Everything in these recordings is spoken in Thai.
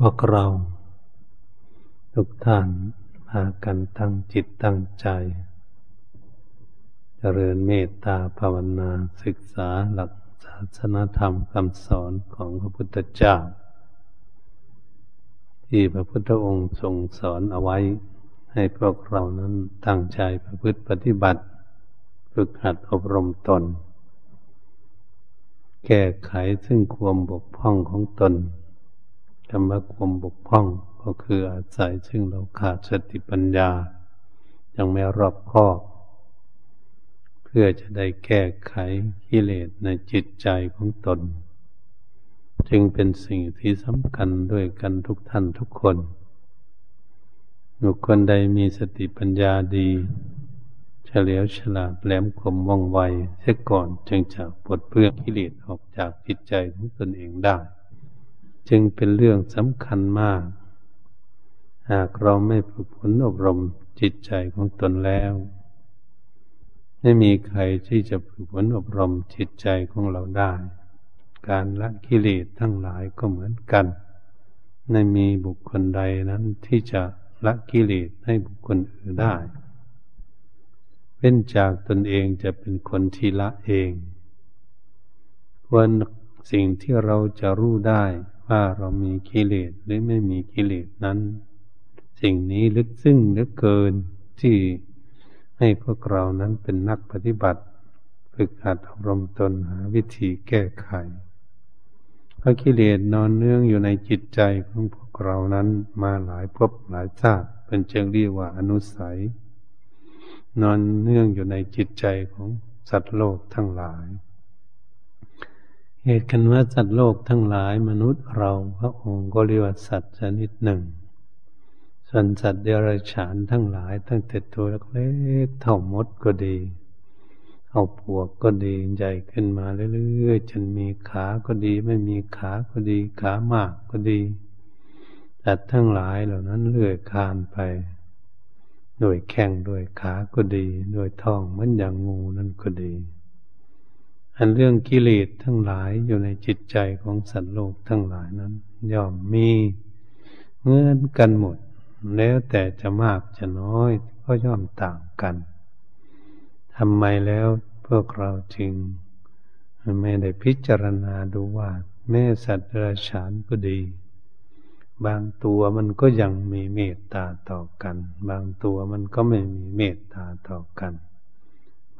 พวกเรา ทุกท่านพากันตั้งจิตตั้งใจ เจริญเมตตาภาวนาศึกษาหลักศาสนธรรมคำสอนของพระพุทธเจ้า ที่พระพุทธองค์ทรงสอนเอาไว้ ให้พวกเรานั้นตั้งใจประพฤติปฏิบัติ ฝึกหัดอบรมตน แก้ไขซึ่งความบกพร่องของตน คำว่าความบกพร่องก็คืออาศัยซึ่งเราขาดสติปัญญา ยังไม่รอบคอบ เพื่อจะได้แก้ไขกิเลสในจิตใจของตน จึงเป็นสิ่งที่สำคัญด้วยกันทุกท่านทุกคนบุคคลใดมีสติปัญญาดีเฉลียวฉลาดแหลมคมว่องไวเสียก่อนจึงจะปลดเปลื้องกิเลสออกจากจิตใจของตนเองได้ จึงเป็นเรื่องสำคัญมาก หากเราไม่ฝึกฝนอบรมจิตใจของตนแล้ว ไม่มีใครที่จะฝึกฝนอบรมจิตใจของเราได้ การละกิเลสทั้งหลายก็เหมือนกันไม่มีบุคคลใดนั้นที่จะละกิเลสให้บุคคลอื่นได้ เว้นจากตนเองจะเป็นคนที่ละเองควรสิ่งที่เราจะรู้ได้ ว่าเรามีกิเลสหรือไม่มีกิเลสนั้น สิ่งนี้ลึกซึ้งลือเกินที่ให้พวกเรานั้นเป็นนักปฏิบัติ ฝึกหัดอบรมตนหาวิธีแก้ไขเพราะกิเลสนอนเนื่องอยู่ในจิตใจของพวกเรานั้นมาหลายภพหลายชาติเป็นเชิงเรียกว่าอนุสัย นอนเนื่องอยู่ในจิตใจของสัตว์โลกทั้งหลาย เหตุกันว่าสัตว์โลกทั้งหลายมนุษย์เราพระองค์ก็เรียกว่าสัตว์ชนิดหนึ่ง ส่วนสัตว์เดรัจฉานทั้งหลาย ตั้งแต่ตัวเล็กๆเท่ามดก็ดีเอาปวกก็ดีใหญ่ขึ้นมาเรื่อยๆจนมีขาก็ดี ไม่มีขาก็ดี ขามากก็ดีสัตว์ทั้งหลายเหล่านั้นเลื่อยคานไปโดยแข้งโดยขาก็ดีโดยท้องเหมือนอย่างงูนั่นก็ดี อันเรื่องกิเลสทั้งหลายอยู่ในจิตใจของสัตว์โลกทั้งหลายนั้น ย่อมมีเหมือนกันหมด แล้วแต่จะมากจะน้อยก็ย่อมต่างกันทำไมแล้วพวกเราจึงไม่ได้พิจารณาดูว่า แม่สัตว์ราชานก็ดี บางตัวมันก็ยังมีเมตตาต่อกัน บางตัวมันก็ไม่มีเมตตาต่อกัน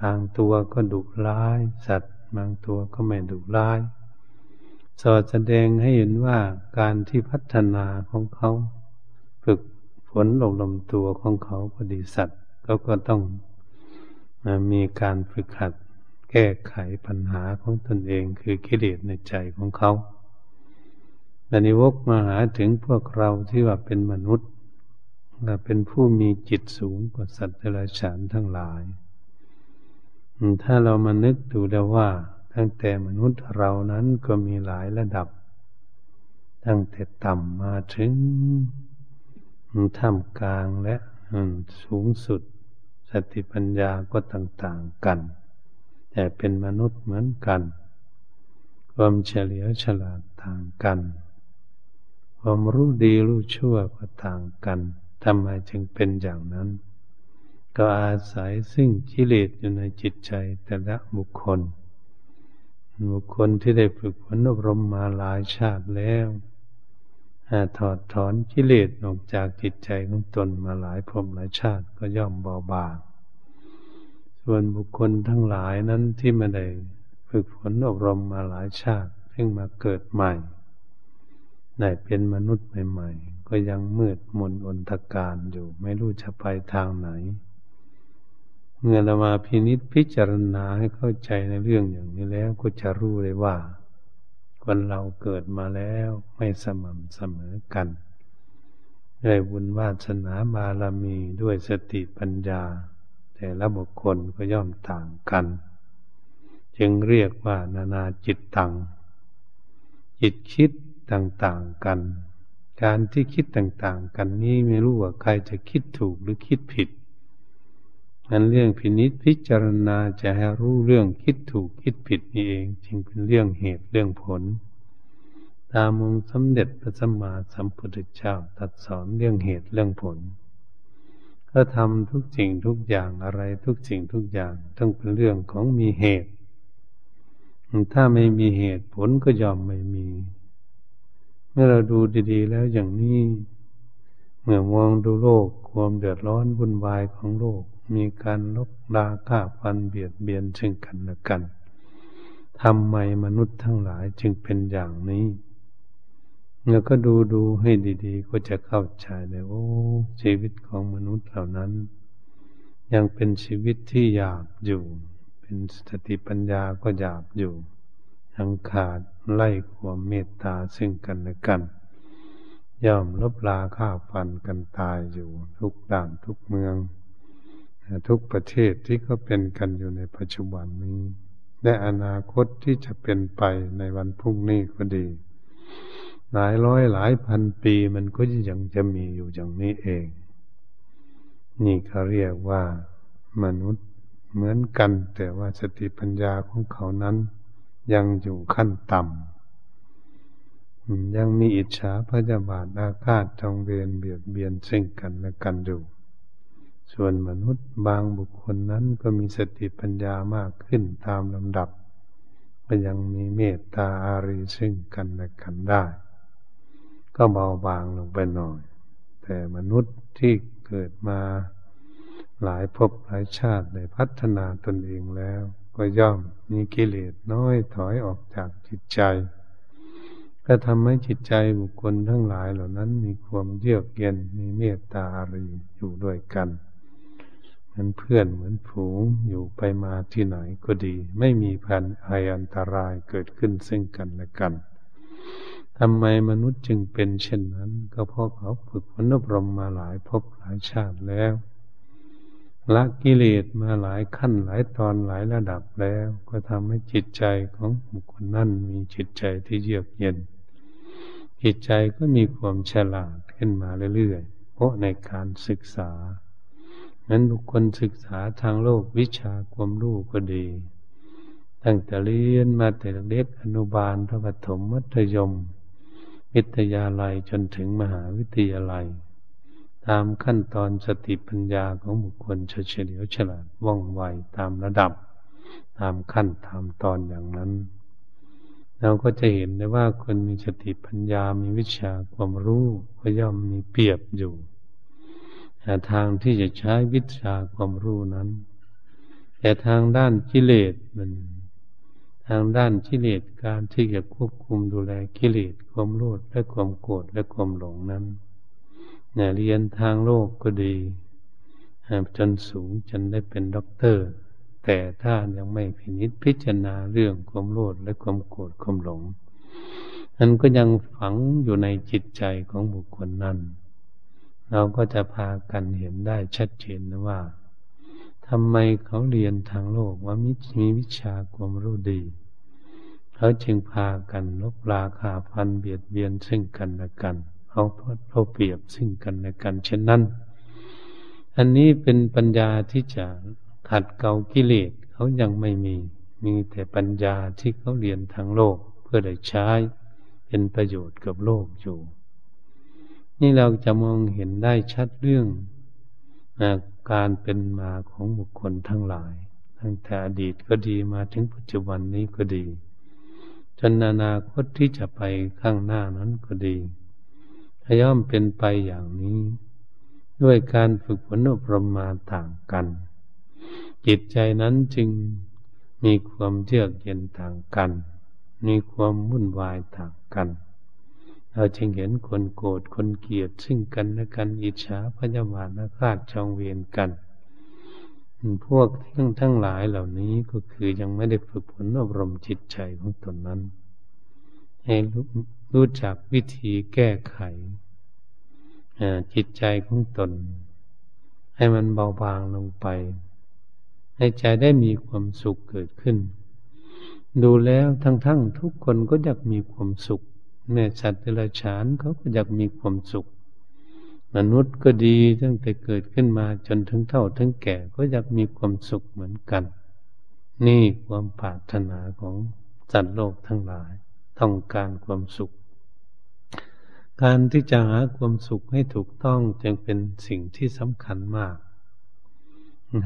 บางตัวก็ดุร้ายสัตว์ บางตัวก็ไม่ดุร้าย สอดแสดงให้เห็นว่าการที่พัฒนาของเขาฝึกฝนลงลมตัวของเขาพอดีสัตว์เขาก็ต้องมีการฝึกหัดแก้ไขปัญหาของตนเองคือกิเลสในใจของเขาอันนี้วกมาหาถึงพวกเราที่ว่าเป็นมนุษย์เป็นผู้มีจิตสูงกว่าสัตว์เดรัจฉานทั้งหลาย ถ้าเรามานึกดูแล้วว่า ตั้งแต่มนุษย์เรานั้นก็มีหลายระดับ ตั้งแต่ต่ำมาถึงท่ามกลางและสูงสุด สติปัญญาก็ต่างๆกัน แต่เป็นมนุษย์เหมือนกัน ความเฉลียวฉลาดต่างกัน ความรู้ดีรู้ชั่วก็ต่างกันทำไมจึงเป็นอย่างนั้น ก็อาศัยซึ่งกิเลสอยู่ในจิตใจแต่ละบุคคล บุคคลที่ได้ฝึกฝนอบรมมาหลายชาติแล้วถอดถอนกิเลสออกจากจิตใจของตนมาหลายภพหลายชาติก็ย่อมเบาบาง ส่วนบุคคลทั้งหลายนั้นที่ไม่ได้ฝึกฝนอบรมมาหลายชาติเพิ่งมาเกิดใหม่ได้เป็นมนุษย์ใหม่ ๆ ก็ยังมืดมนอนทการอยู่ ไม่รู้จะไปทางไหน เมื่อเรามาพินิษพิจารณาให้เข้าใจในเรื่องอย่างนี้แล้วก็จะรู้เลยว่าคนเราเกิดมาแล้วไม่สม่ำเสมอกันด้วยบุญวาสนาบารมีด้วยสติปัญญา แต่ละบุคคลก็ย่อมต่างกัน จึงเรียกว่านานาจิตตัง จิตคิดต่างๆกัน การที่คิดต่างๆ กันนี้ไม่รู้ว่าใครจะคิดถูกหรือคิดผิด นั้นเรื่องพินิษพิจารณาจะให้รู้เรื่องคิดถูกคิดผิดนี่เอง จึงเป็นเรื่องเหตุเรื่องผล ตามองสมเด็จพระสัมมาสัมพุทธเจ้าตัดสอนเรื่องเหตุเรื่องผลก็ทำทุกสิ่งทุกอย่างอะไรทุกสิ่งทุกอย่างต้องเป็นเรื่องของมีเหตุ ถ้าไม่มีเหตุผลก็ยอมไม่มี เมื่อเราดูดีๆ แล้วอย่างนี้ เมื่อมองดูโลกความเดือดร้อนวุ่นวายของโลก มีการลบลาฆ่าฟันเบียดเบียนซึ่งกันและกันทำไมมนุษย์ทั้งหลายจึงเป็นอย่างนี้เมื่อก็ดูดูให้ดี ๆ ก็จะเข้าใจเลยโอ้ชีวิตของมนุษย์เหล่านั้น ยังเป็นชีวิตที่หยาบอยู่ เป็นสติปัญญาก็หยาบอยู่ ยังขาดไล่ความเมตตาซึ่งกันและกัน ย่อมลบลาฆ่าฟันกันตายอยู่ทุกด่านทุกเมือง ทุกประเทศที่ก็เป็นกันอยู่ในปัจจุบันนี้ และอนาคตที่จะเป็นไปในวันพรุ่งนี้ก็ดี หลายร้อยหลายพันปีมันก็ยังจะมีอยู่อย่างนี้เอง นี่เขาเรียกว่ามนุษย์เหมือนกัน แต่ว่าสติปัญญาของเขานั้นยังอยู่ขั้นต่ำยังมีอิจฉาพยาบาทอาฆาตจองเวรเบียดเบียนซึ่งกันและกันอยู่ ส่วนมนุษย์บางบุคคลนั้นก็มีสติปัญญามากขึ้นตามลำดับ ก็ยังมีเมตตาอารีซึ่งกันและกันได้ ก็เบาบางลงไปหน่อย แต่มนุษย์ที่เกิดมาหลายภพหลายชาติได้พัฒนาตนเองแล้ว ก็ย่อมมีกิเลสน้อยถอยออกจากจิตใจ ก็ทำให้จิตใจบุคคลทั้งหลายเหล่านั้นมีความเยือกเย็นมีเมตตาอารีอยู่ด้วยกัน มือนเพื่อนเหมือนฝูงอยู่ไปมาที่ไหนก็ดี ไม่มีพันภัยอันตรายเกิดขึ้นซึ่งกันและกันทำไมมนุษย์จึงเป็นเช่นนั้น ก็เพราะเขาฝึกฝนอบรมมาหลายภพหลายชาติแล้วละกิเลสมาหลายขั้นหลายตอนหลายระดับแล้ว ก็ทำให้จิตใจของบุคคลนั้นมีจิตใจที่เยือกเย็น จิตใจก็มีความฉลาดขึ้นมาเรื่อยๆ เพราะในการศึกษา นั้นบุคคลศึกษาทางโลกวิชาความรู้ก็ดี ตั้งแต่เรียนมาแต่เล็กอนุบาลประถมมัธยม วิทยาลัยจนถึงมหาวิทยาลัย ตามขั้นตอนสติปัญญาของบุคคลเฉลียวฉลาดว่องไวตามระดับ ตามขั้นตามตอนอย่างนั้น เราก็จะเห็นได้ว่าคนมีสติปัญญามีวิชาความรู้ก็ย่อมมีเปรียบอยู่ แต่ทางที่จะใช้วิชาความรู้นั้น แต่ทางด้านกิเลสมันทางด้านกิเลสการที่จะควบคุมดูแลกิเลสความโลภและความโกรธและความหลงนั้นเนี่ยเรียนทางโลกก็ดีจนสูงจนได้เป็นด็อกเตอร์ แต่ถ้ายังไม่พินิจพิจารณาเรื่องความโลภและความโกรธความหลงนั้นก็ยังฝังอยู่ในจิตใจของบุคคลนั้น เราก็จะพากันเห็นได้ชัดเจนนะว่าทำไมเขาเรียนทางโลกว่ามิมีวิชาความรู้ดี เขาจึงพากันลบราคาพันเบียดเบียนซึ่งกันและกันเขาพเขาเปรียบซึ่งกันและกัน เช่นนั้น อันนี้เป็นปัญญาที่จะขัดเกลากิเลสเขายังไม่มี มีแต่ปัญญาที่เขาเรียนทางโลกเพื่อได้ใช้เป็นประโยชน์กับโลกอยู่ นี่เราจะมองเห็นได้ชัดเรื่องการเป็นมาของบุคคลทั้งหลาย ตั้งแต่อดีตก็ดีมาถึงปัจจุบันนี้ก็ดีจนอนาคตที่จะไปข้างหน้านั้นก็ดีย่อมเป็นไปอย่างนี้ ด้วยการฝึกฝนอบรมมาต่างกัน จิตใจนั้นจึงมีความเยือกเย็นต่างกัน มีความวุ่นวายต่างกัน เราจึงเห็นคนโกรธคนเกลียดซึ่งกันและกันอิจฉาพยาบาทอาฆาตจองเวียนกัน พวกทั้งทั้งหลายเหล่านี้ก็คือยังไม่ได้ฝึกฝนอบรมจิตใจของตนนั้น ให้รู้จักวิธีแก้ไขจิตใจของตน ให้มันเบาบางลงไป ให้ใจได้มีความสุขเกิดขึ้น ดูแล้วทั้งๆทุกคนก็อยากมีความสุข แม่สัตว์เดรัจฉานเขาก็อยากมีความสุข มนุษย์ก็ดีตั้งแต่เกิดขึ้นมาจนถึงเท่าถึงแก่ก็อยากมีความสุขเหมือนกัน นี่ความปรารถนาของสัตว์โลกทั้งหลาย ต้องการความสุข การที่จะหาความสุขให้ถูกต้องจึงเป็นสิ่งที่สำคัญมาก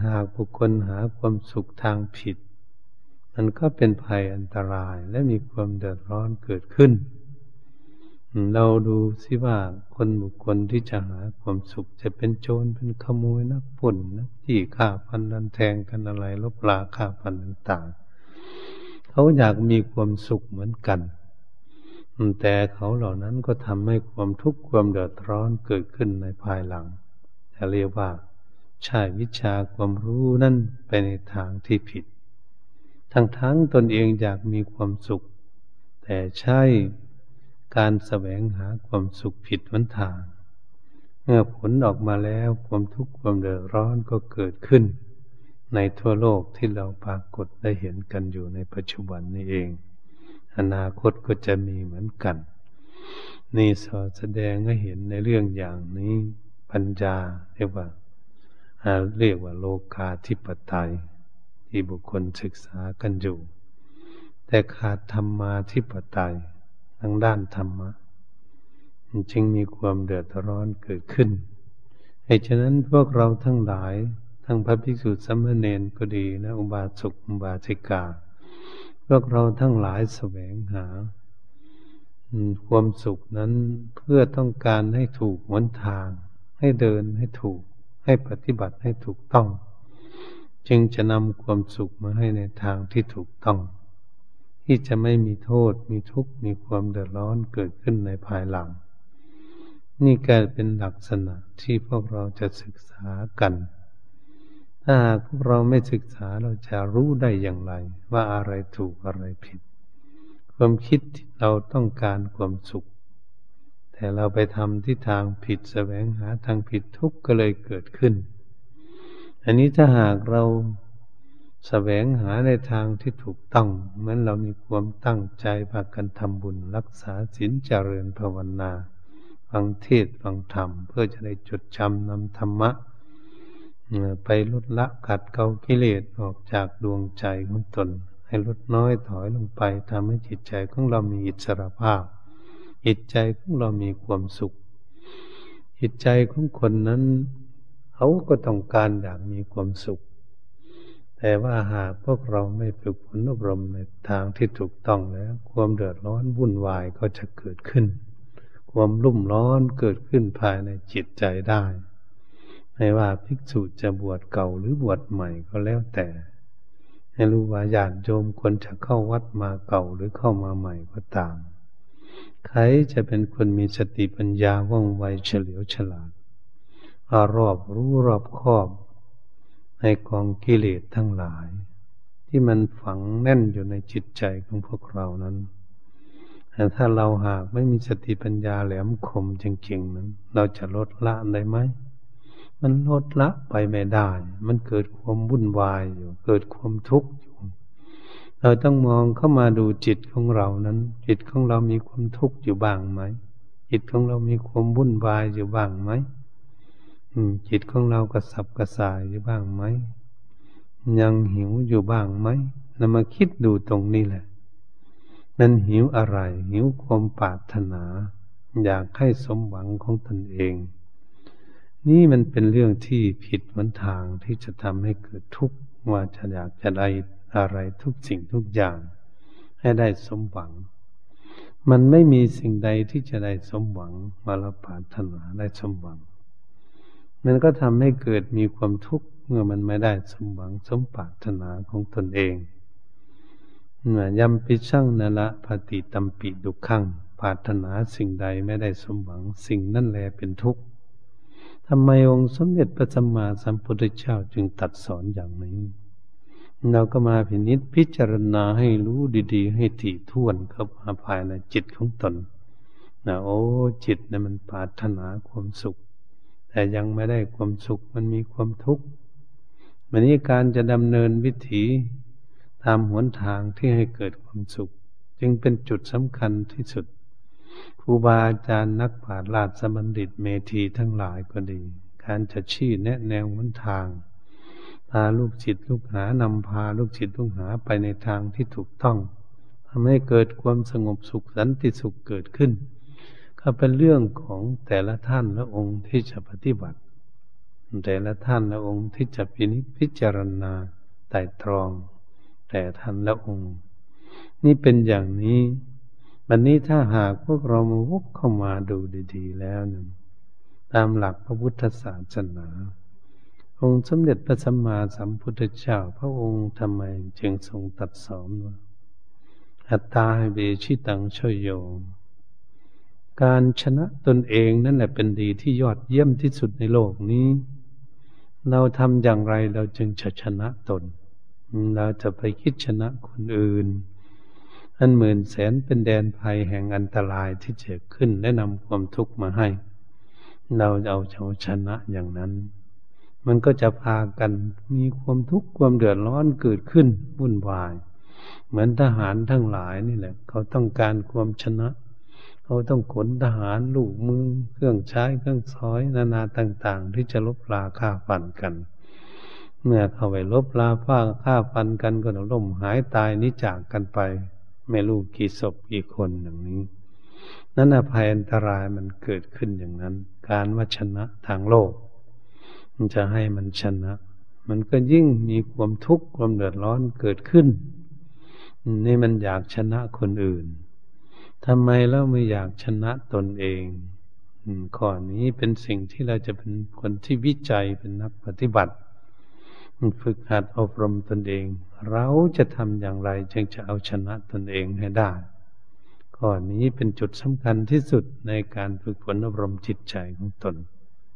หากบุคคลหาความสุขทางผิด มันก็เป็นภัยอันตรายและมีความเดือดร้อนเกิดขึ้น เราดูสิว่าคนบุคคลที่จะหาความสุขจะเป็นโจรเป็นขโมยนักปุ่นนักจี้ฆ่าฟันดันแทงกันอะไรลบลาฆ่าฟันต่างๆเขาอยากมีความสุขเหมือนกัน แต่เขาเหล่านั้นก็ทำให้ความทุกข์ความเดือดร้อนเกิดขึ้นในภายหลังจะเรียกว่าใช่วิชาความรู้นั่นไปในทางที่ผิด ทั้งทั้งตนเองอยากมีความสุข แต่ใช่ การแสวงหาความสุขผิดวันทาง เมื่อผลออกมาแล้วความทุกข์ความเดือดร้อนก็เกิดขึ้น ในทั่วโลกที่เราปรากฏได้เห็นกันอยู่ในปัจจุบันนี้เอง อนาคตก็จะมีเหมือนกัน นี่สอแสดงให้เห็นในเรื่องอย่างนี้ปัญญาเรียกว่าเรียกว่าโลกาธิปไตย ที่บุคคลศึกษากันอยู่ แต่ขาดธรรมาธิปไตย ทางด้านธรรมะจึงมีความเดือดร้อนเกิดขึ้นเหตุฉะนั้นพวกเราทั้งหลาย ทั้งพระภิกษุสัมมเนนก็ดีนะอุบาสกอุบาสิกา พวกเราทั้งหลายแสวงหา ความสุขนั้นเพื่อต้องการให้ถูกหนทาง ให้เดินให้ถูก ให้ปฏิบัติให้ถูกต้อง จึงจะนำความสุขมาให้ในทางที่ถูกต้อง ที่จะไม่มีโทษ มีทุกข์ มีความเดือดร้อนเกิดขึ้นในภายหลัง นี่กลายเป็นลักษณะที่พวกเราจะศึกษากัน ถ้าหากเราไม่ศึกษาเราจะรู้ได้อย่างไร ว่าอะไรถูกอะไรผิด ความคิดเราต้องการความสุข แต่เราไปทำที่ทางผิดแสวงหาทางผิดทุกข์ก็เลยเกิดขึ้น อันนี้ถ้าหากเรา แสวงหาในทางที่ถูกต้องเหมือนเรามีความตั้งใจพากันทำบุญรักษาศีลเจริญภาวนาฟังเทศฟังธรรม เพื่อจะได้จดจำนำธรรมะไปลดละขัดเกากิเลสออกจากดวงใจของตน ให้ลดน้อยถอยลงไปทำให้จิตใจของเรามีอิสระภาพ จิตใจของเรามีความสุข จิตใจของคนนั้น เขาก็ต้องการอยากมีความสุข แต่ว่าหากพวกเราไม่ฝึกฝนอบรมในทางที่ถูกต้องแล้ว ความเดือดร้อนวุ่นวายก็จะเกิดขึ้น ความรุ่มร้อนเกิดขึ้นภายในจิตใจได้ไม่ว่าภิกษุจะบวชเก่าหรือบวชใหม่ก็แล้วแต่ ให้รู้ว่าญาติโยมคนจะเข้าวัดมาเก่าหรือเข้ามาใหม่ก็ตาม ใครจะเป็นคนมีสติปัญญาว่องไวเฉลียวฉลาดอารอบรู้รอบคอบ ในกองกิเลสทั้งหลาย ที่มันฝังแน่นอยู่ในจิตใจของพวกเรานั้นแต่ถ้าเราหากไม่มีสติปัญญาแหลมคมจริงๆนั้น เราจะลดละได้ไหม มันลดละไปไม่ได้ มันเกิดความวุ่นวายอยู่ เกิดความทุกข์อยู่ เราต้องมองเข้ามาดูจิตของเรานั้น จิตของเรามีความทุกข์อยู่บ้างไหม จิตของเรามีความวุ่นวายอยู่บ้างไหม จิตของเรากระสับกระส่ายอยู่บ้างไหม ยังหิวอยู่บ้างไหมนำมาคิดดูตรงนี้แหละมันหิวอะไร หิวความปรารถนา อยากให้สมหวังของตนเอง นี่มันเป็นเรื่องที่ผิดวันทางที่จะทำให้เกิดทุกข์ว่าจะอยากจะได้อะไรทุกสิ่งทุกอย่าง ให้ได้สมหวัง มันไม่มีสิ่งใดที่จะได้สมหวังมาลปาถนาได้สมหวัง มันก็ทำให้เกิดมีความทุกข์เมื่อมันไม่ได้สมหวังสมปรารถนาของตนเองยำปิช่างนละปฏิตัมปิดุขังปรารถนาสิ่งใดไม่ได้สมหวังสิ่งนั่นแหละเป็นทุกข์ทำไมองค์สมเด็จพระสัมมาสัมพุทธเจ้าจึงตัดสอนอย่างนี้ เราก็มาพินิจพิจารณาให้รู้ดีๆ ให้ถี่ถ้วนเข้ามาภายในจิตของตนนะโอ้จิตนะ่ะมันปรารถนาความสุข แต่ยังไม่ได้ความสุขมันมีความทุกข์มันนี้การจะดำเนินวิถีตามหนทางที่ให้เกิดความสุข จึงเป็นจุดสำคัญที่สุดครูบาอาจารย์นักปราชญ์ราชบัณฑิตเมธีทั้งหลายก็ดี การจะชี้แนะแนวหนทาง พาลูกจิตลูกหานำพาลูกจิตลูกหาไปในทางที่ถูกต้องทำให้เกิดความสงบสุขสันติสุขเกิดขึ้น ก็เป็นเรื่องของแต่ละท่านและองค์ที่จะปฏิบัติ แต่ละท่านและองค์ที่จะพินิจพิจารณาไต่ตรอง แต่ท่านและองค์ นี่เป็นอย่างนี้วันนี้ถ้าหากพวกเรามาวกเข้ามาดูดีๆ แล้วนึงตามหลักพระพุทธศาสนา องค์สมเด็จพระสัมมาสัมพุทธเจ้าพระองค์ทำไมจึงทรงตัดสอนว่าอัตตาเบชิตังชโย การชนะตนเองนั่นแหละเป็นดีที่ยอดเยี่ยมที่สุดในโลกนี้ เราทำอย่างไรเราจึงจะชนะตน เราจะไปคิดชนะคนอื่น อันหมื่นแสนเป็นแดนภัยแห่งอันตรายที่จะขึ้นและนำความทุกข์มาให้ เราจะเอาชนะอย่างนั้น มันก็จะพากันมีความทุกข์ความเดือดร้อนเกิดขึ้นวุ่นวาย เหมือนทหารทั้งหลายนี่แหละ เขาต้องการความชนะ เขาต้องขนทหารลูกมือเครื่องใช้เครื่องซ้อยนานาต่าง ๆ ที่จะลบลาฆ่าฟันกัน เมื่อเข้าไปลบลาฟ้าฆ่าฟันกันก็ล่มหายตายนิจากกันไป ไม่รู้กี่ศพกี่คนอย่างนี้นั้นอภัยอันตรายมันเกิดขึ้นอย่างนั้น การวัชนะทางโลก มันจะให้มันชนะ มันก็ยิ่งมีความทุกข์ความเดือดร้อนเกิดขึ้น นี่มันอยากชนะคนอื่น ทำไมเราไม่อยากชนะตนเองข้อนี้เป็นสิ่งที่เราจะเป็นคนที่วิจัยเป็นนักปฏิบัติ ฝึกหัดอบรมตนเอง เราจะทำอย่างไรจึงจะเอาชนะตนเองให้ได้ข้อนี้เป็นจุดสำคัญที่สุดในการฝึกฝนอบรมจิตใจของตน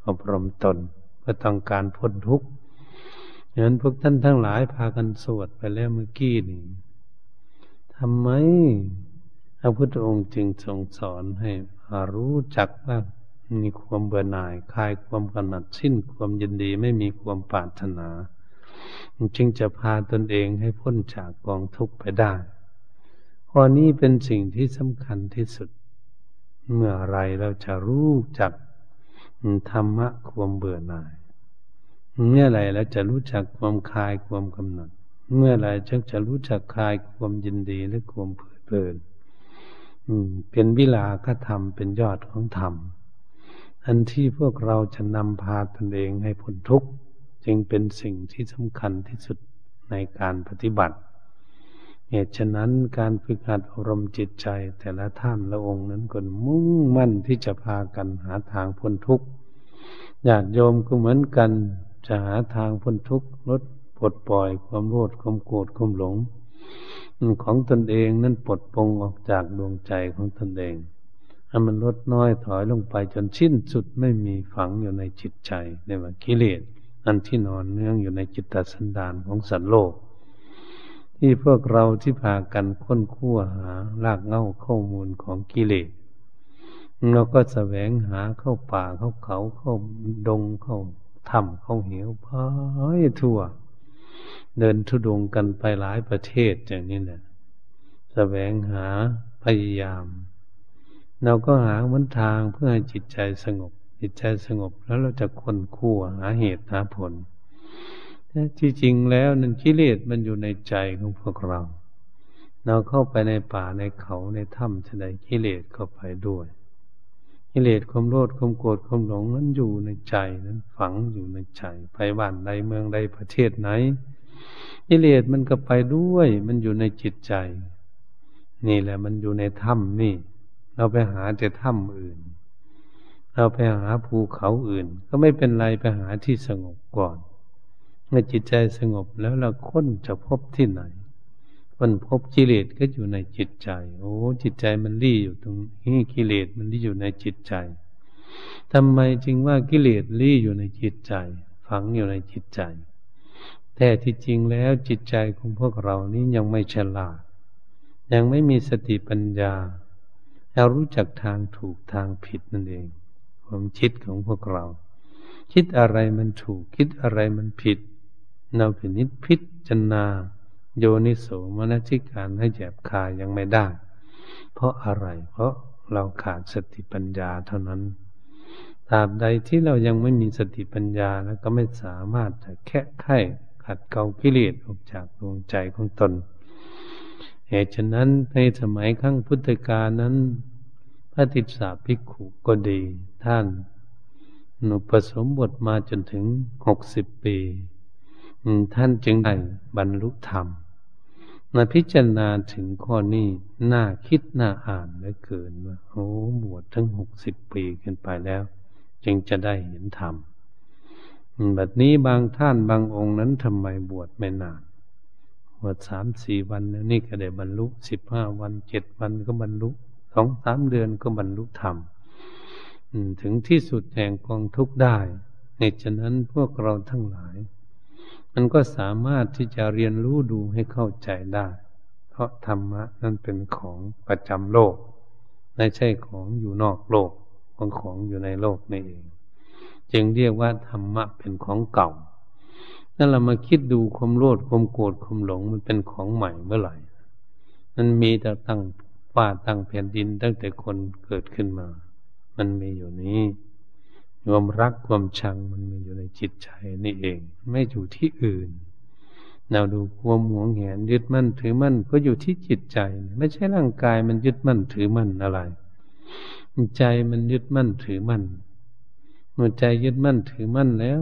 อบรมตนก็ต้องการพ้นทุกข์ฉะนั้นพวกท่านทั้งหลายพากันสวดไปแล้วเมื่อกี้นี่ทำไม ระพุทธองค์จึงทรงสอนให้รู้จักว่ามีความเบื่อหน่ายคลายความกำหนัดสิ้นความยินดีไม่มีความปรารถนา จึงจะพาตนเองให้พ้นจากกองทุกข์ไปได้ข้อนี้เป็นสิ่งที่สำคัญที่สุด เมื่อไรเราจะรู้จักธรรมะความเบื่อหน่าย เมื่อไรเราจะรู้จักความคลายความกำหนัด เมื่อไรจึงจะรู้จักคลายความยินดีและความเพลิดเพลิน เป็นวิลาคธรรมเป็นยอดของธรรม อันที่พวกเราจะนำพาตนเองให้พ้นทุกข์จึงเป็นสิ่งที่สำคัญที่สุดในการปฏิบัติ เหตุฉะนั้นการฝึกหัดอารมณ์จิตใจแต่ละท่านละองค์นั้นก็มุ่งมั่นที่จะพากันหาทางพ้นทุกข์ญาติโยมก็เหมือนกันจะหาทางพ้นทุกข์ลดปลดปล่อยความโลดความโกรธความหลง ของตนเองนั้นปลดปงออกจากดวงใจของตนเองให้มันลดน้อยถอยลงไปจนสิ้นสุดไม่มีฝังอยู่ในจิตใจในว่ากิเลสอันที่นอนเนื่องอยู่ในจิตตสันดานของสัตว์โลก ที่พวกเราที่พากันค้นคั่วหาลากเง่าข้อมูลของกิเลสเราก็แสวงหาเข้าป่าเข้าเขาเข้าดงเข้าถ้ำเข้าเหวพายทั่ว เดินทุดงกันไปหลายประเทศอย่างนี้แหละแสวงหาพยายาม เราก็หาวันทางเพื่อให้จิตใจสงบ จิตใจสงบแล้วเราจะค้นคั่วหาเหตุหาผลแต่ที่จริงแล้วนั่นกิเลสมันอยู่ในใจของพวกเรา เราเข้าไปในป่าในเขาในถ้ำจะได้กิเลสเข้าไปด้วย กิเลสความโลภความโกรธความหลงนั้นอยู่ในใจนั้น ฝังอยู่ในใจไปบ้านใดเมืองใดประเทศไหนกิเลสมันก็ไปด้วย มันอยู่ในจิตใจ นี่แหละมันอยู่ในถ้ำนี่ เราไปหาแต่ถ้ำอื่น เราไปหาภูเขาอื่น ก็ไม่เป็นไรไปหาที่สงบก่อน เมื่อจิตใจสงบแล้วเราค้นจะพบที่ไหน มันพบกิเลสก็อยู่ในจิตใจ โอ้ จิตใจมันรี่อยู่ตรงนี้กิเลสมันรี่อยู่ในจิตใจทำไมจึงว่ากิเลสรี่อยู่ในจิตใจ ฝังอยู่ในจิตใจ แต่ที่จริงแล้วจิตใจของพวกเรานี้ยังไม่ฉลาด ยังไม่มีสติปัญญาเรารู้จักทางถูกทางผิดนั่นเอง ความคิดของพวกเรา คิดอะไรมันถูก คิดอะไรมันผิด เราพินิจพิจารณา โยนิโสมนสิการให้แยบคายยังไม่ได้ เพราะอะไร เพราะเราขาดสติปัญญาเท่านั้นตราบใดที่เรายังไม่มีสติปัญญาแล้วก็ไม่สามารถจะแค่ไข้ขัดเกลากิเลสออกจากดวงใจของตน เหตุฉะนั้นในสมัยขั้งพุทธกาลนั้น พระติสสาภิกขุก็ดีท่านหนุปสมบทมาจนถึงหกสิบปี ท่านจึงได้บรรลุธรรม มาพิจารณาถึงข้อนี้น่าคิดน่าอ่านเหลือเกินว่าโอ้บวชทั้งหกสิบปีขึ้นไปแล้ว จึงจะได้เห็นธรรมแบบนี้บางท่านบางองค์นั้นทำไมบวชไม่นานบวชสามสี่วันนี่ก็ได้บรรลุสิบห้าวันเจ็ดวันก็บรรลุสองสามเดือนก็บรรลุธรรมถึงที่สุดแห่งกองทุกข์ได้ในฉะนั้นพวกเราทั้งหลาย มันก็สามารถที่จะเรียนรู้ดูให้เข้าใจได้ เพราะธรรมะนั้นเป็นของประจำโลกไม่ใช่ของอยู่นอกโลกของของอยู่ในโลกนี่เอง จึงเรียกว่าธรรมะเป็นของเก่านั่นเรามาคิดดูความโลภความโกรธความหลงมันเป็นของใหม่เมื่อไหร่มันมีแต่ตั้งฟ้าตั้งแผ่นดินตั้งแต่คนเกิดขึ้นมา มันมีอยู่นี้ ความรักความชังมันมีอยู่ในจิตใจนี่เอง ไม่อยู่ที่อื่น เราดูความหวงแหนยึดมั่นถือมั่นก็อยู่ที่จิตใจ ไม่ใช่ร่างกายมันยึดมั่นถือมั่นอะไร ใจมันยึดมั่นถือมั่นเมื่อใจยึดมั่นถือมั่นแล้ว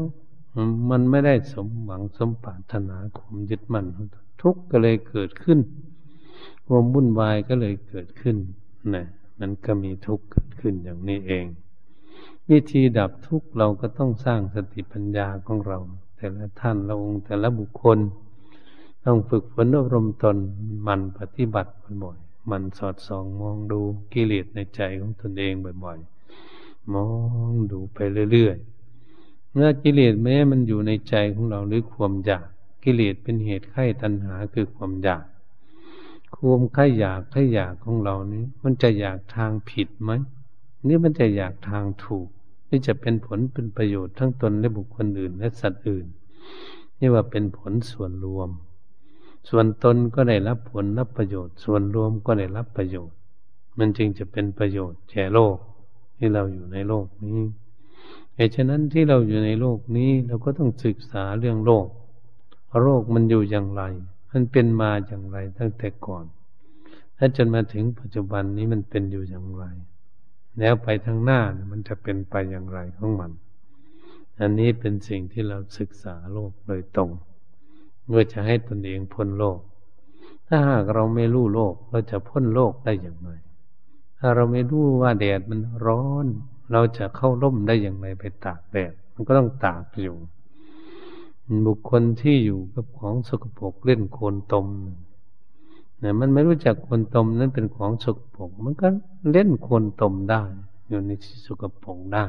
มันไม่ได้สมหวังสมปรารถนาความยึดมั่นทุกข์ก็เลยเกิดขึ้น ความวุ่นวายก็เลยเกิดขึ้นนะมันก็มีทุกข์เกิดขึ้นอย่างนี้เอง วิธีดับทุกข์เราก็ต้องสร้างสติปัญญาของเรา แต่ละท่านละองค์แต่ละบุคคล ต้องฝึกฝนอบรมตนมันปฏิบัติบ่อยๆมันสอดส่องมองดูกิเลสในใจของตนเองบ่อยๆมองดูไปเรื่อยๆเมื่อกิเลสแม้มันอยู่ในใจของเราหรือความอยากกิเลสเป็นเหตุไข้ตัณหาคือความอยากความไข้อยากไข้อยากของเรานี้ มันจะอยากทางผิดไหม นี่มันจะอยากทางถูกนี่จะเป็นผลเป็นประโยชน์ทั้งตนและบุคคลอื่น และสัตว์อื่น นี่ว่าเป็นผลส่วนรวม ส่วนตนก็ได้รับผลรับประโยชน์ ส่วนรวมก็ได้รับประโยชน์ มันจึงจะเป็นประโยชน์แก่โลกที่เราอยู่ในโลกนี้เหตุฉะนั้นที่เราอยู่ในโลกนี้ เราก็ต้องศึกษาเรื่องโลกโรคมันอยู่อย่างไร มันเป็นมาอย่างไรตั้งแต่ก่อนและจนมาถึงปัจจุบันนี้มันเป็นอยู่อย่างไร แล้วไปทางหน้ามันจะเป็นไปอย่างไรของมัน อันนี้เป็นสิ่งที่เราศึกษาโลกโดยตรงเมื่อจะให้ตนเองพ้นโลก ถ้าหากเราไม่รู้โลกเราจะพ้นโลกได้อย่างไร ถ้าเราไม่รู้ว่าแดดมันร้อน เราจะเข้าร่มได้อย่างไรไปตากแดด มันก็ต้องตากอยู่ บุคคลที่อยู่กับของสกปรกเล่นโคลนตม นี่ยมันไม่รู้จักคนตมนั้นเป็นของสกปรกมันก็เล่นคนตมได้ อยู่ในที่สกปรกได้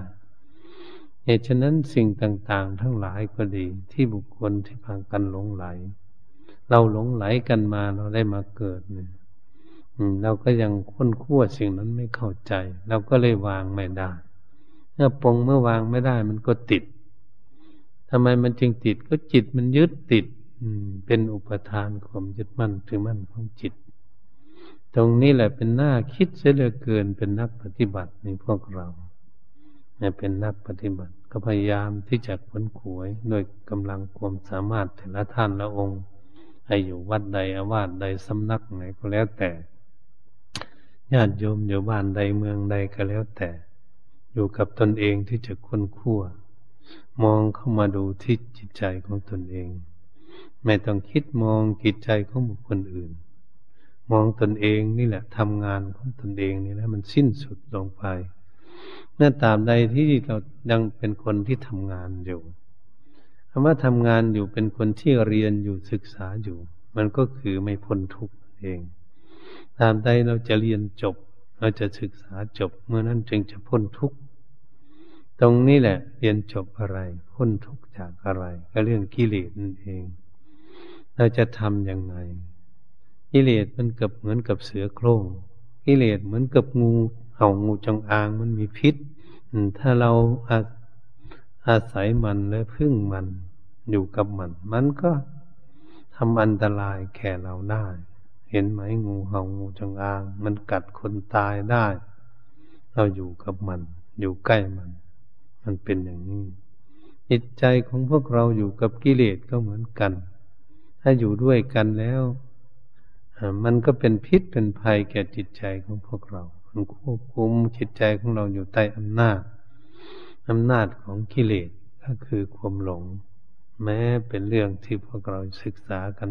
เหตุฉะนั้นสิ่งต่างๆ ทั้งหลายก็ดีที่บุคคลที่พากันหลงไหล เราหลงไหลกันมาเราได้มาเกิดเนี่ยเราก็ยังค้นคั่วสิ่งนั้นไม่เข้าใจ เราก็เลยวางไม่ได้เมื่อปงเมื่อวางไม่ได้มันก็ติดทำไมมันจึงติดก็จิตมันยึดติด เป็นอุปทานความยึดมั่นถือมั่นของจิต ตรงนี้แหละเป็นหน้าคิดเสียเหลือเกินเป็นนักปฏิบัติในพวกเราเนี่ยเป็นนักปฏิบัติ ก็พยายามที่จะค้นขวยด้วยกำลังความสามารถแต่ละท่านละองค์ให้อยู่วัดใดอาวาสใดสำนักไหนก็แล้วแต่ญาติโยมอยู่บ้านใดเมืองใดก็แล้วแต่ อยู่กับตนเองที่จะค้นคั่วมองเข้ามาดูที่จิตใจของตนเอง ไม่ต้องคิดมองจิตใจของบุคคลอื่น มองตนเองนี่แหละทำงานของตนเองนี่แหละมันสิ้นสุดลงไปเมื่อตามใดที่เรายังเป็นคนที่ทำงานอยู่คำว่าทำงานอยู่เป็นคนที่เรียนอยู่ศึกษาอยู่ มันก็คือไม่พ้นทุกข์เองตามใดเราจะเรียนจบ เราจะศึกษาจบเมื่อนั้นจึงจะพ้นทุกข์ตรงนี้แหละ เรียนจบอะไร พ้นทุกข์จากอะไร ก็เรื่องกิเลสนั่นเอง เราจะทำยังไงกิเลสมันกับเหมือนกับเสือโคร่งกิเลสเหมือนกับงูเห่างูจงอางมันมีพิษถ้าเราอาอาศัยมันและพึ่งมันอยู่กับมัน มันก็ทำอันตรายแก่เราได้ เห็นไหมงูเห่างูจงอาง มันกัดคนตายได้ เราอยู่กับมัน อยู่ใกล้มัน มันเป็นอย่างนี้จิตใจของพวกเราอยู่กับกิเลสก็เหมือนกัน ถ้าอยู่ด้วยกันแล้วมันก็เป็นพิษเป็นภัยแก่จิตใจของพวกเรา มันควบคุมจิตใจของเราอยู่ใต้อำนาจอำนาจของกิเลสก็คือความหลง แม้เป็นเรื่องที่พวกเราศึกษากัน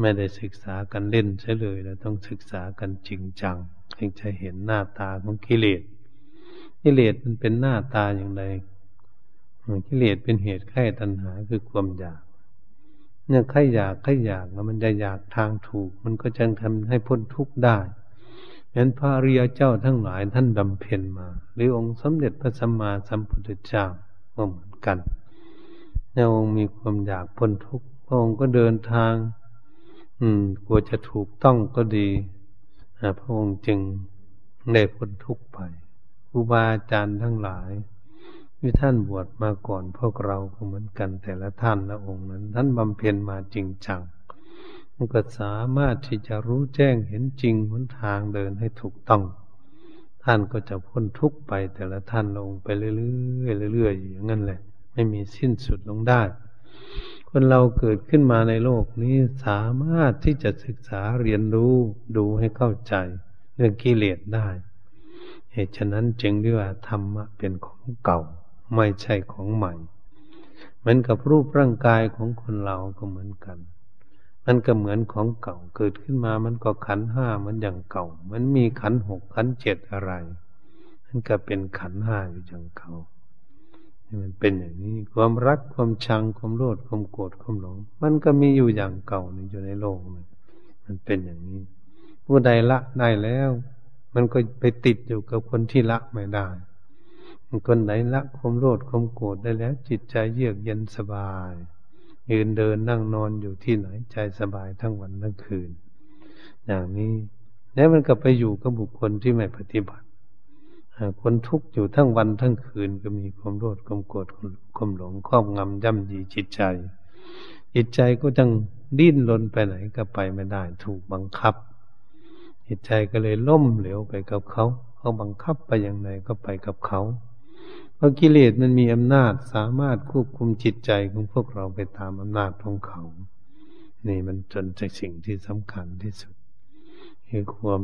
ไม่ได้ศึกษากันเล่นใช่เลยเราต้องศึกษากันจริงจังถึงจะเห็นหน้าตาของกิเลสกิเลสมันเป็นหน้าตาอย่างไรกิเลสเป็นเหตุไข้ตัณหาคือความอยาก เนี่ยใครอยากใครอยากแล้วมันจะอยากทางถูก มันก็จะทำให้พ้นทุกข์ได้เห็นพระริยเจ้าทั้งหลายท่านบำเพ็ญมา หรือองค์สมเด็จพระสัมมาสัมพุทธเจ้าก็เหมือนกันในองค์มีความอยากพ้นทุกข์พระองค์ก็เดินทาง อืมกลัวจะถูกต้องก็ดีพระองค์จึงได้พ้นทุกข์ไปครูบาอาจารย์ทั้งหลาย ที่ท่านบวชมาก่อนพวกเราก็เหมือนกันแต่ละท่านละองค์นั้น ท่านบำเพ็ญมาจริงจังมันก็สามารถที่จะรู้แจ้งเห็นจริงหนทางเดินให้ถูกต้อง ท่านก็จะพ้นทุกข์ไปแต่ละท่านลงไปเรื่อยๆเรื่อยๆอย่างนั้นแหละ ไม่มีสิ้นสุดลงได้ คนเราเกิดขึ้นมาในโลกนี้สามารถที่จะศึกษาเรียนรู้ดูให้เข้าใจ เรื่องกิเลสได้เหตุฉะนั้นจึงเรียกว่าธรรมะเป็นของเก่า ไม่ใช่ของใหม่ เหมือนกับรูปร่างกายของคนเราก็เหมือนกัน มันก็เหมือนของเก่าเกิดขึ้นมามันก็ขันห้ามันอย่างเก่า มันมีขันหกขันเจ็ดอะไร มันก็เป็นขันห้าอยู่อย่างเก่ามันเป็นอย่างนี้ความรักความชังความโลดความโกรธความหลง มันก็มีอยู่อย่างเก่าอยู่ในโลกมันเป็นอย่างนี้ ผู้ใดละได้แล้ว มันก็ไปติดอยู่กับคนที่ละไม่ได้ คนไหนละความโลดความโกรธได้แล้ว จิตใจเยือกเย็นสบายยืนเดินนั่งนอนอยู่ที่ไหนใจสบายทั้งวันทั้งคืน อย่างนี้แล้วมันก็ไปอยู่กับบุคคลที่ไม่ปฏิบัติคนทุกข์อยู่ทั้งวันทั้งคืนก็มีความโลดความโกรธความหลงครอบงำย่ำยีจิตใจ จิตใจก็จังดิ้นรนไปไหนก็ไปไม่ได้ ถูกบังคับ จิตใจก็เลยล่มเหลวไปกับเขา เขาบังคับไปอย่างไรก็ไปกับเขา เพราะกิเลสมันมีอำนาจสามารถควบคุมจิตใจของพวกเราไปตามอำนาจของเขา นี่มันจนจะสิ่งที่สำคัญที่สุดคือความ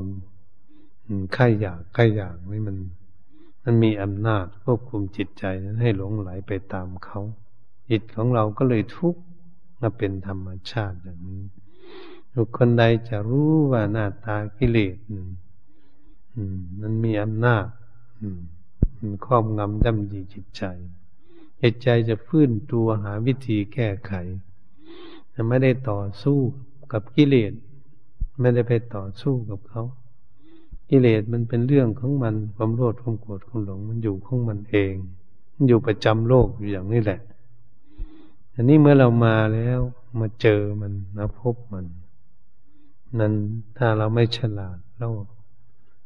ข่อยากข่อยากนี่มัน มันมีอำนาจควบคุมจิตใจนั้นให้หลงไหลไปตามเขา จิตของเราก็เลยทุกข์มาเป็นธรรมชาติอย่างนี้ทุกคนใดจะรู้ว่าหน้าตากิเลสมันมีอำนาจ อืมครอบงำย่ำยีจิตใจจิตใจจะฟื้นตัวหาวิธีแก้ไขแต่ไม่ได้ต่อสู้กับกิเลสไม่ได้ไปต่อสู้กับเขากิเลสมันเป็นเรื่องของมันความโลภความโกรธความหลงมันอยู่ของมันเอง มันอยู่ประจำโลกอยู่อย่างนี้แหละ อันนี้เมื่อเรามาแล้วมาเจอมันมาพบมัน นั้นถ้าเราไม่ฉลาดเรา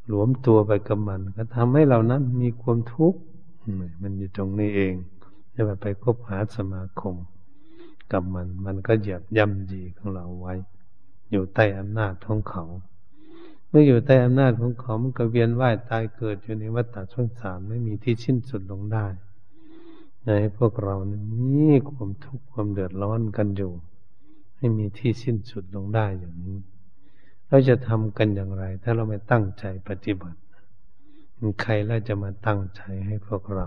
หลวมตัวไปกับมัน ก็ทำให้เรานั้นมีความทุกข์มันอยู่ตรงนี้เองจะไปคบหาสมาคมกับมัน มันก็เหยียบย่ำดีของเราไว้ อยู่ใต้อำนาจของเขา เมื่ออยู่ใต้อำนาจของเขา มันก็เวียนว่ายตายเกิดอยู่ในวัฏสงสารไม่มีที่สิ้นสุดลงได้ในพวกเรานี่ความทุกข์ความเดือดร้อนกันอยู่ ไม่มีที่สิ้นสุดลงได้อย่างนี้ เราจะทำกันอย่างไร ถ้าเราไม่ตั้งใจปฏิบัติใครเราจะมาตั้งใจให้พวกเรา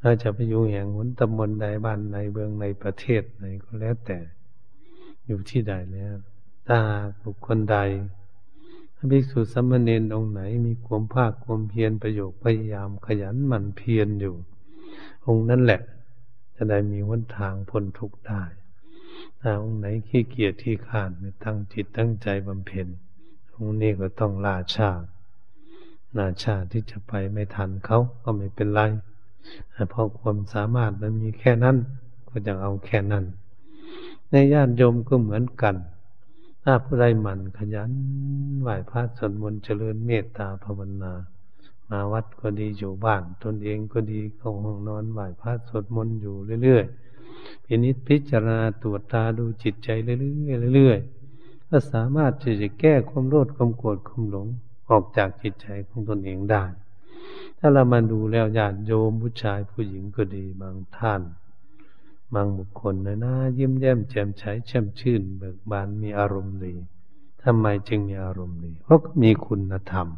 เราจะไปอยู่แห่งหนตำบลใดบ้านในเบืองในประเทศไหนก็แล้วแต่ อยู่ที่ใดแล้วถ้าบุคคลใดภิกษุสมมเนนองค์ไหนมีความภาคความเพียรประโยคพยายามขยันหมั่นเพียรอยู่ องค์นั้นแหละ จะได้มีวันทางพ้นทุกข์ได้ ถ้าองค์ไหนขี้เกียจที่ขาดตั้งจิตตั้งใจบำเพ็ญองค์นี้ก็ต้องลาชานาชาที่จะไปไม่ทันเขาก็ไม่เป็นไรเพราะความสามารถมันมีแค่นั้น ก็จะเอาแค่นั้น ในญาติโยมก็เหมือนกัน ถ้าผู้ใดหมั่นขยันไหว้พระสวดมนต์เจริญเมตตาภาวนา มาวัดก็ดีอยู่บ้าน ตนเองก็ดีเข้าห้องนอนไหว้พระสวดมนต์อยู่เรื่อยๆ พินิจพิจารณาตรวจตาดูจิตใจเรื่อยๆเรื่อยๆก็สามารถที่จะแก้ความโลดความโกรธความหลงออกจากจิตใจของตนเองได้ ถ้าเรามาดูแล้วญาติโยมผู้ชายผู้หญิงก็ดีบางท่าน บางบุคคลนะนะยิ้มแย้มแจ่มใสแช่มชื่น เบิกบานมีอารมณ์ดีทำไมจึงมีอารมณ์ดี เพราะมีคุณธรรม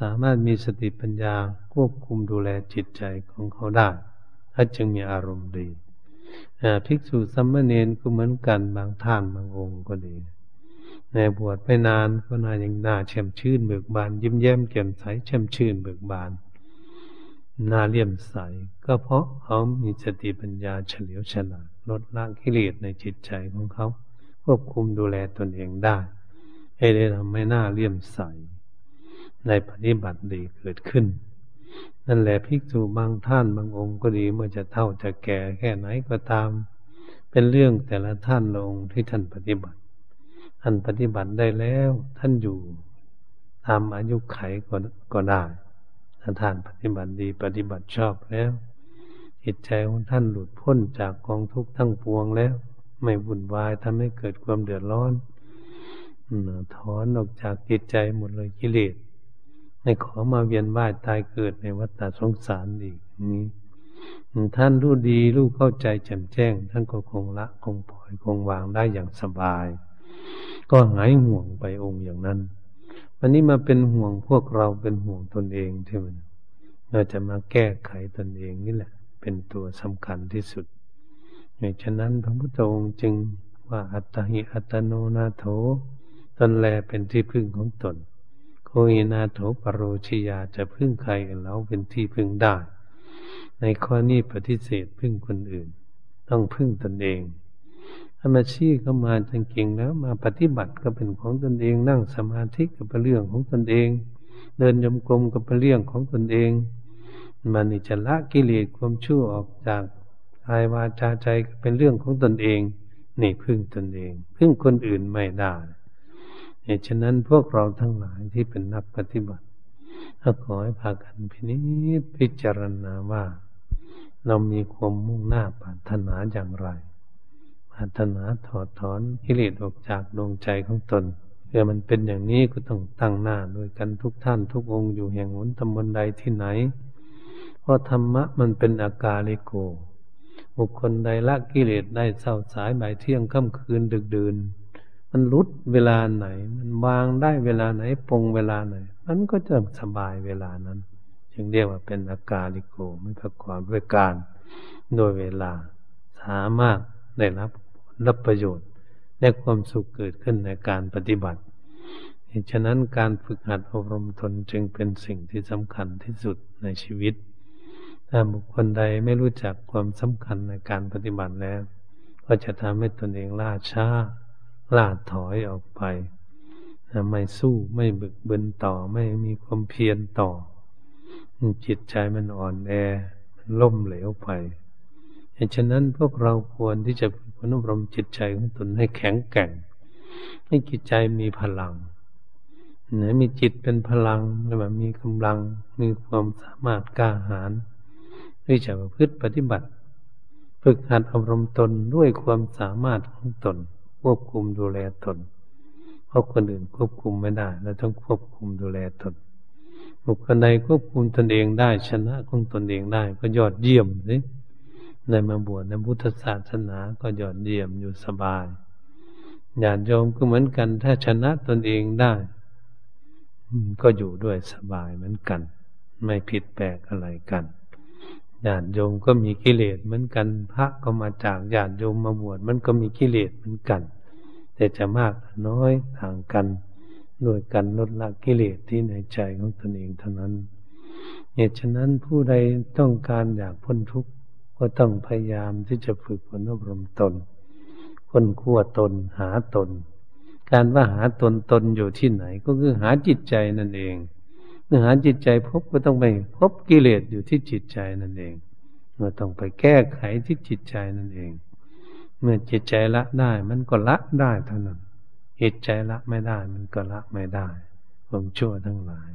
สามารถมีสติปัญญาควบคุมดูแลจิตใจของเขาได้ถ้าจึงมีอารมณ์ดี ภิกษุสัมมเนนก็เหมือนกันบางท่านบางองค์ก็ดีในบวชไปนานก็น่ายังน่าแช่มชื่นเบิกบาน ยิ้มแย้มแจ่มใสแช่มชื่นเบิกบานน่าเลี่ยมใส ก็เพราะเขามีสติปัญญาเฉลียวฉลาดลดละกิเลสในจิตใจของเขา ควบคุมดูแลตนเองได้ให้ได้ทำให้หน้าเลี่ยมใส ในปฏิบัติดีเกิดขึ้น นั่นแหละภิกษุบางท่านบางองค์ก็ดีเมื่อจะเท่าจะแก่แค่ไหนก็ตาม เป็นเรื่องแต่ละท่านลงที่ท่านปฏิบัติ ท่านปฏิบัติได้แล้วท่านอยู่ตามอายุไขก็ก็ได้ถ้าท่านปฏิบัติดีปฏิบัติชอบแล้วจิตใจของท่านหลุดพ้นจากกองทุกข์ทั้งปวงแล้ว ไม่วุ่นวายทำให้เกิดความเดือดร้อนถอนออกจากจิตใจหมดเลยกิเลส ไม่ขอมาเวียนว่ายตายเกิดในวัฏสงสารอีกนี้ท่านรู้ดีรู้เข้าใจแจ่มแจ้ง ท่านก็คงละคงปล่อยคงวางได้อย่างสบาย ก็หายห่วงไปองค์อย่างนั้นวันนี้มาเป็นห่วงพวกเราเป็นห่วงตนเองใช่ไหมเราจะมาแก้ไขตนเองนี่แหละ เป็นตัวสำคัญที่สุดอย่างฉะนั้นพระพุทธองค์จึงว่าอัตหิอัตโนนาโถตนแลเป็นที่พึ่งของตน โคอินาโถปรโรชิยาจะพึ่งใครเราเป็นที่พึ่งได้ ในข้อนี้ปฏิเสธพึ่งคนอื่น ต้องพึ่งตนเองถ้ามาชี้เข้ามาจริงแล้วมาปฏิบัติก็เป็นของตนเอง นั่งสมาธิก็เป็นเรื่องของตนเอง เดินยมกลมก็เป็นเรื่องของตนเอง มันนี่จะละกิเลสความชั่วออกจากกายวาจาใจก็เป็นเรื่องของตนเอง นี่พึ่งตนเอง พึ่งคนอื่นไม่ได้ เหตุฉะนั้นพวกเราทั้งหลายที่เป็นนักปฏิบัติก็ขอให้พากันพินิจพิจารณาว่า เรามีความมุ่งหน้าปรารถนาอย่างไรปรารถนาถอดถอนกิเลสออกจากดวงใจของตนเพื่อมันเป็นอย่างนี้ก็ต้องตั้งหน้าโดยกันทุกท่านทุกองค์อยู่แห่งหนตำบลใดที่ไหน เพราะธรรมะมันเป็นอากาลิโกบุคคลใดละกิเลสได้เศร้าสายบ่ายเที่ยงค่ำคืนดึกดื่น มันรุดเวลาไหน มันวางได้เวลาไหนปรงเวลาไหน มันก็จะสบายเวลานั้น จึงเรียกว่าเป็นอากาลิโกไม่ประกอบด้วยการโดยเวลา สามารถได้รับรับประโยชน์และความสุขเกิดขึ้นในการปฏิบัติฉะนั้นการฝึกหัดอบรมตนจึงเป็นสิ่งที่สำคัญที่สุดในชีวิต ถ้าบุคคลใดไม่รู้จักความสำคัญในการปฏิบัติแล้ว ก็จะทำให้ตนเองล่าช้า ล่าถอยออกไปไม่สู้ไม่บึกบึนต่อไม่มีความเพียรต่อ จิตใจมันอ่อนแอ มันล่มเหลวไปฉะนั้นพวกเราควรที่จะพนุบรมจิตใจของตนให้แข็งแกร่ง ให้จิตใจมีพลังนะมีจิตเป็นพลังแล้วแบบมีกำลังมีความสามารถกล้าหาญที่จะประพฤติปฏิบัติ ฝึกหัดอบรมตนด้วยความสามารถของตน ควบคุมดูแลตนเพราะคนอื่นควบคุมไม่ได้เราต้องควบคุมดูแลตนบุคคลใดควบคุมตนเองได้ชนะของตนเองได้ ก็ยอดเยี่ยมสิได้มาบวชในพุทธศาสนาก็ยอดเยี่ยมอยู่สบายญาติโยมก็เหมือนกัน ถ้าชนะตนเองได้ก็อยู่ด้วยสบายเหมือนกัน ไม่ผิดแปลกอะไรกัน ญาติโยมก็มีกิเลสเหมือนกัน พระก็มาจากญาติโยมมาบวชมันก็มีกิเลสเหมือนกัน แต่จะมากน้อยต่างกันโดยกันลดละกิเลสที่ในใจของตนเองเท่านั้นเหตุฉะนั้นผู้ใดต้องการอยากพ้นทุกข์ก็ต้องพยายามที่จะฝึกฝนอบรมตนค้นขั้วตนหาตน การว่าหาตนตนอยู่ที่ไหนก็คือหาจิตใจนั่นเอง หาจิตใจพบก็ต้องไปพบกิเลสอยู่ที่จิตใจนั่นเองเราต้องไปแก้ไขที่จิตใจนั่นเอง เมื่อจิตใจละได้ มันก็ละได้เท่านั้นจิตใจละไม่ได้ มันก็ละไม่ได้ความชั่วทั้งหลาย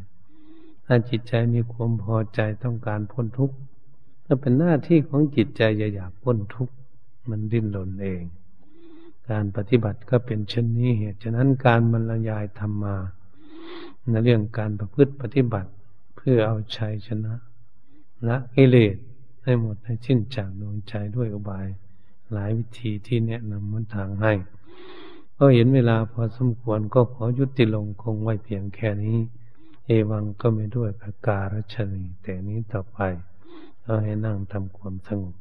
ถ้าจิตใจมีความพอใจต้องการพ้นทุกข์ก็เป็นหน้าที่ของจิตใจอย่าอยากพ้นทุกข์มันดิ้นรนเอง การปฏิบัติก็เป็นเช่นนี้เหตุฉะนั้นการบรรยายธรรมมา ในเรื่องการประพฤติปฏิบัติเพื่อเอาชัยชนะละกิเลสให้หมดให้สิ้นจากดวงใจด้วยอุบาย หลายวิธีที่แนะนำมันทางให้ก็เห็นเวลาพอสมควรก็ขอยุติลงคงไว้เพียงแค่นี้ เอวังก็ไม่ด้วยประการชนีแต่นี้ต่อไปก็ให้นั่งทำความสงบ